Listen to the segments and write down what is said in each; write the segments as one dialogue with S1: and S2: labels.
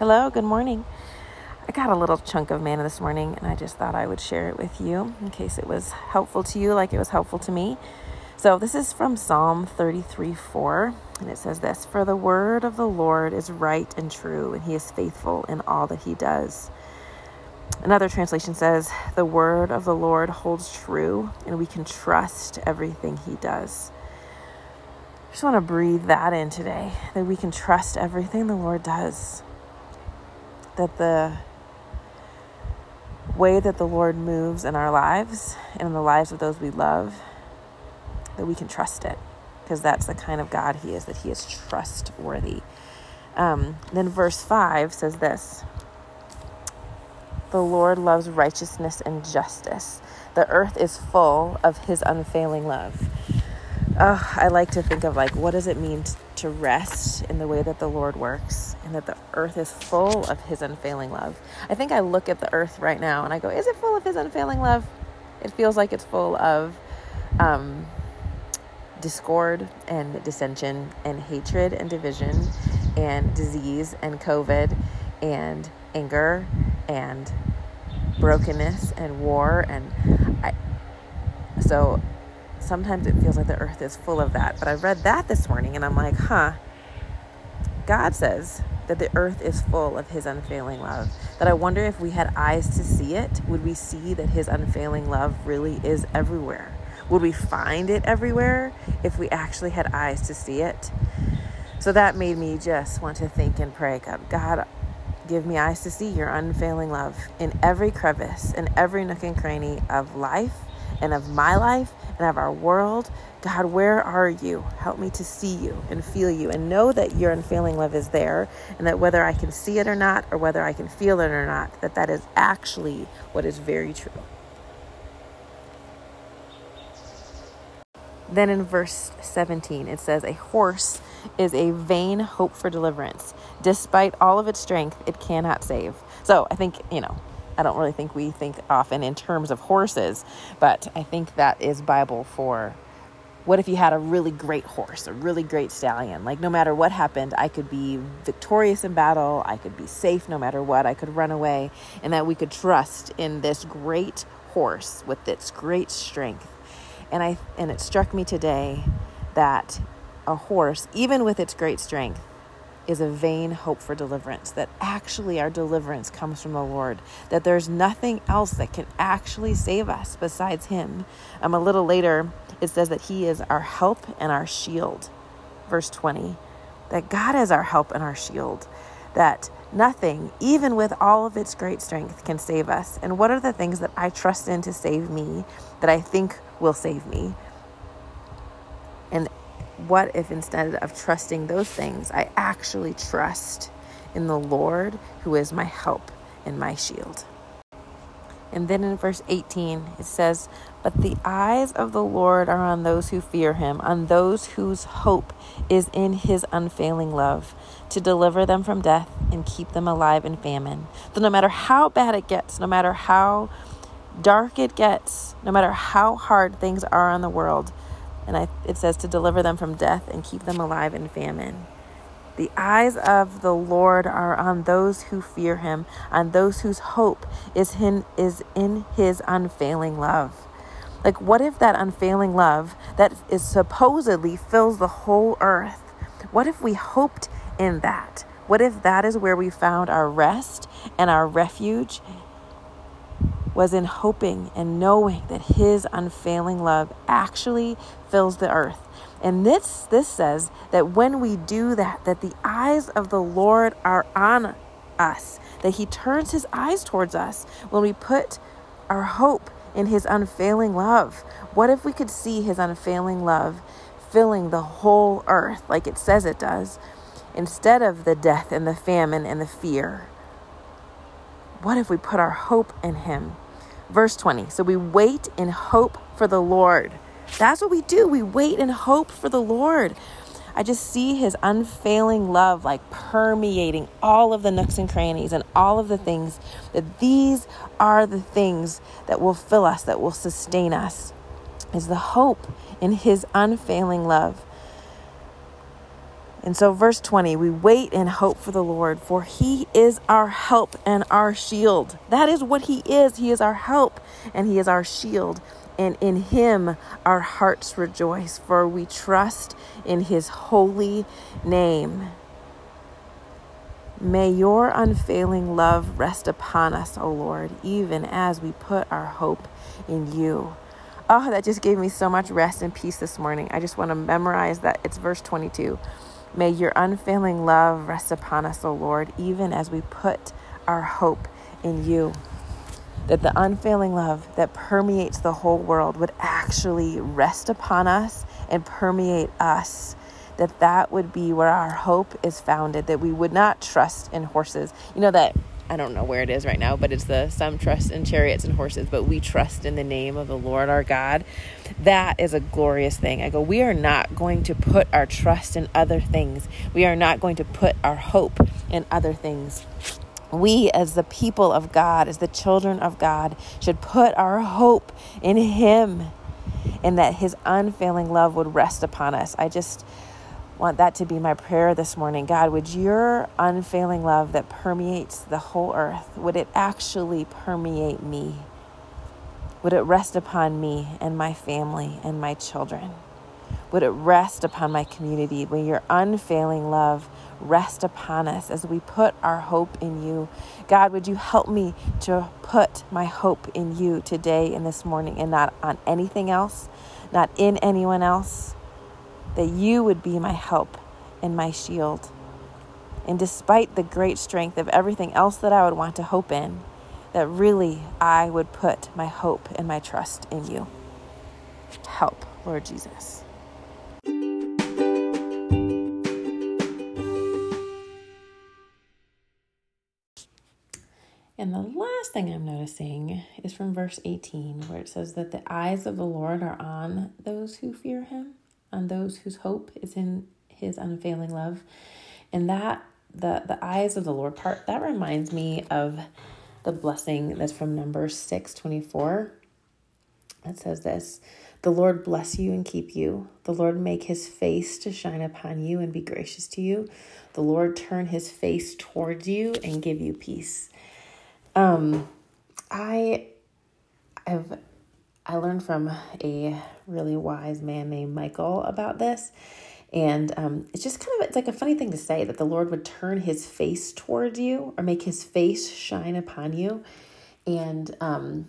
S1: Hello, good morning. I got a little chunk of manna this morning and I just thought I would share it with you in case it was helpful to you, like it was helpful to me. So, this is from Psalm 33 4, and it says this For the word of the Lord is right and true, and he is faithful in all that he does. Another translation says, The word of the Lord holds true, and we can trust everything he does. I just want to breathe that in today that we can trust everything the Lord does that the way that the Lord moves in our lives and in the lives of those we love, that we can trust it because that's the kind of God He is, that He is trustworthy. Um, then verse 5 says this The Lord loves righteousness and justice. The earth is full of His unfailing love. Oh, I like to think of like, what does it mean to rest in the way that the Lord works and that the earth is full of His unfailing love? I think I look at the earth right now and I go, is it full of His unfailing love? It feels like it's full of um, discord and dissension and hatred and division and disease and COVID and anger and brokenness and war and I, so sometimes it feels like the earth is full of that. But I read that this morning and I'm like, huh. God says that the earth is full of his unfailing love. That I wonder if we had eyes to see it, would we see that his unfailing love really is everywhere? Would we find it everywhere if we actually had eyes to see it? So that made me just want to think and pray God, God, give me eyes to see your unfailing love in every crevice, in every nook and cranny of life and of my life and of our world. God, where are you? Help me to see you and feel you and know that your unfailing love is there and that whether I can see it or not or whether I can feel it or not, that that is actually what is very true. Then in verse 17, it says, A horse is a vain hope for deliverance. Despite all of its strength, it cannot save. So I think, you know, I don't really think we think often in terms of horses, but I think that is Bible for what if you had a really great horse, a really great stallion? Like, no matter what happened, I could be victorious in battle, I could be safe no matter what, I could run away, and that we could trust in this great horse with its great strength. And I and it struck me today that a horse, even with its great strength, is a vain hope for deliverance, that actually our deliverance comes from the Lord, that there's nothing else that can actually save us besides Him. Um, a little later, it says that He is our help and our shield. Verse 20, that God is our help and our shield, that nothing, even with all of its great strength, can save us. And what are the things that I trust in to save me that I think will save me? What if instead of trusting those things, I actually trust in the Lord who is my help and my shield? And then in verse 18, it says, But the eyes of the Lord are on those who fear him, on those whose hope is in his unfailing love, to deliver them from death and keep them alive in famine. So no matter how bad it gets, no matter how dark it gets, no matter how hard things are in the world, and I, it says to deliver them from death and keep them alive in famine. The eyes of the Lord are on those who fear him, on those whose hope is in, is in his unfailing love. Like, what if that unfailing love that is supposedly fills the whole earth? What if we hoped in that? What if that is where we found our rest and our refuge was in hoping and knowing that his unfailing love actually fills the earth. And this this says that when we do that that the eyes of the Lord are on us, that he turns his eyes towards us when we put our hope in his unfailing love. What if we could see his unfailing love filling the whole earth like it says it does instead of the death and the famine and the fear? What if we put our hope in him? Verse 20. So we wait in hope for the Lord. That's what we do. We wait in hope for the Lord. I just see his unfailing love like permeating all of the nooks and crannies and all of the things that these are the things that will fill us, that will sustain us, is the hope in his unfailing love. And so, verse 20, we wait and hope for the Lord, for he is our help and our shield. That is what he is. He is our help and he is our shield. And in him our hearts rejoice, for we trust in his holy name. May your unfailing love rest upon us, O Lord, even as we put our hope in you. Oh, that just gave me so much rest and peace this morning. I just want to memorize that. It's verse 22. May your unfailing love rest upon us, O Lord, even as we put our hope in you. That the unfailing love that permeates the whole world would actually rest upon us and permeate us. That that would be where our hope is founded, that we would not trust in horses. You know that I don't know where it is right now, but it's the some trust in chariots and horses, but we trust in the name of the Lord our God. That is a glorious thing. I go, we are not going to put our trust in other things. We are not going to put our hope in other things. We, as the people of God, as the children of God, should put our hope in Him and that His unfailing love would rest upon us. I just want that to be my prayer this morning. God, would your unfailing love that permeates the whole earth, would it actually permeate me? Would it rest upon me and my family and my children? Would it rest upon my community? Would your unfailing love rest upon us as we put our hope in you? God, would you help me to put my hope in you today and this morning and not on anything else, not in anyone else? That you would be my help and my shield. And despite the great strength of everything else that I would want to hope in, that really I would put my hope and my trust in you. Help, Lord Jesus. And the last thing I'm noticing is from verse 18, where it says that the eyes of the Lord are on those who fear him on those whose hope is in his unfailing love. And that the the eyes of the Lord part that reminds me of the blessing that's from Numbers 6 24. It says this The Lord bless you and keep you. The Lord make his face to shine upon you and be gracious to you. The Lord turn his face towards you and give you peace. Um, I have I learned from a really wise man named Michael about this. And um, it's just kind of it's like a funny thing to say that the Lord would turn his face towards you or make his face shine upon you. And um,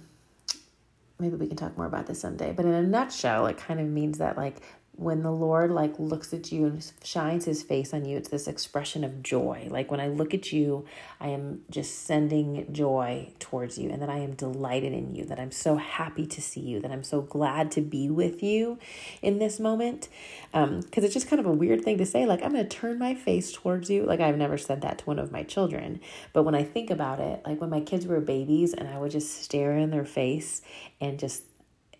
S1: maybe we can talk more about this someday. But in a nutshell, it kind of means that like when the Lord like looks at you and shines his face on you, it's this expression of joy. Like when I look at you, I am just sending joy towards you and that I am delighted in you, that I'm so happy to see you, that I'm so glad to be with you in this moment. Um, because it's just kind of a weird thing to say, like, I'm gonna turn my face towards you. Like I've never said that to one of my children. But when I think about it, like when my kids were babies and I would just stare in their face and just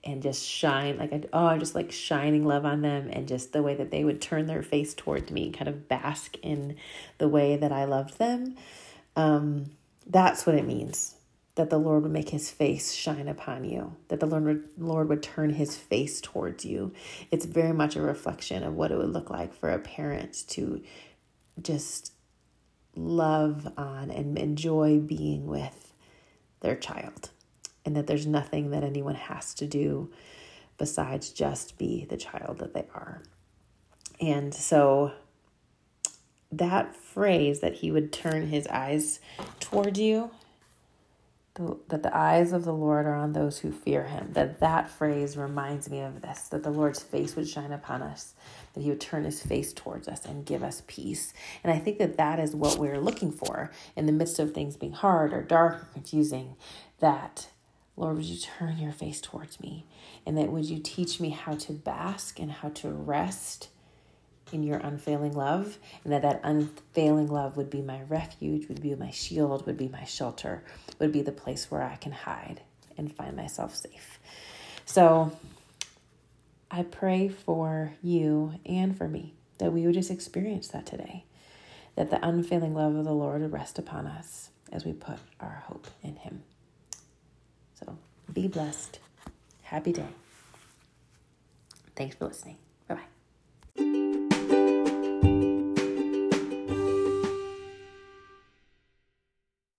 S1: and just shine like I, oh just like shining love on them and just the way that they would turn their face towards me kind of bask in the way that i loved them. Um, that's what it means that the lord would make his face shine upon you that the lord would, lord would turn his face towards you. It's very much a reflection of what it would look like for a parent to just love on and enjoy being with their child and that there's nothing that anyone has to do besides just be the child that they are. And so that phrase that he would turn his eyes toward you that the eyes of the Lord are on those who fear him. That that phrase reminds me of this that the Lord's face would shine upon us, that he would turn his face towards us and give us peace. And I think that that is what we're looking for in the midst of things being hard or dark or confusing, that Lord, would you turn your face towards me? And that would you teach me how to bask and how to rest in your unfailing love? And that that unfailing love would be my refuge, would be my shield, would be my shelter, would be the place where I can hide and find myself safe. So I pray for you and for me that we would just experience that today. That the unfailing love of the Lord would rest upon us as we put our hope in Him. So be blessed. Happy day. Thanks for listening.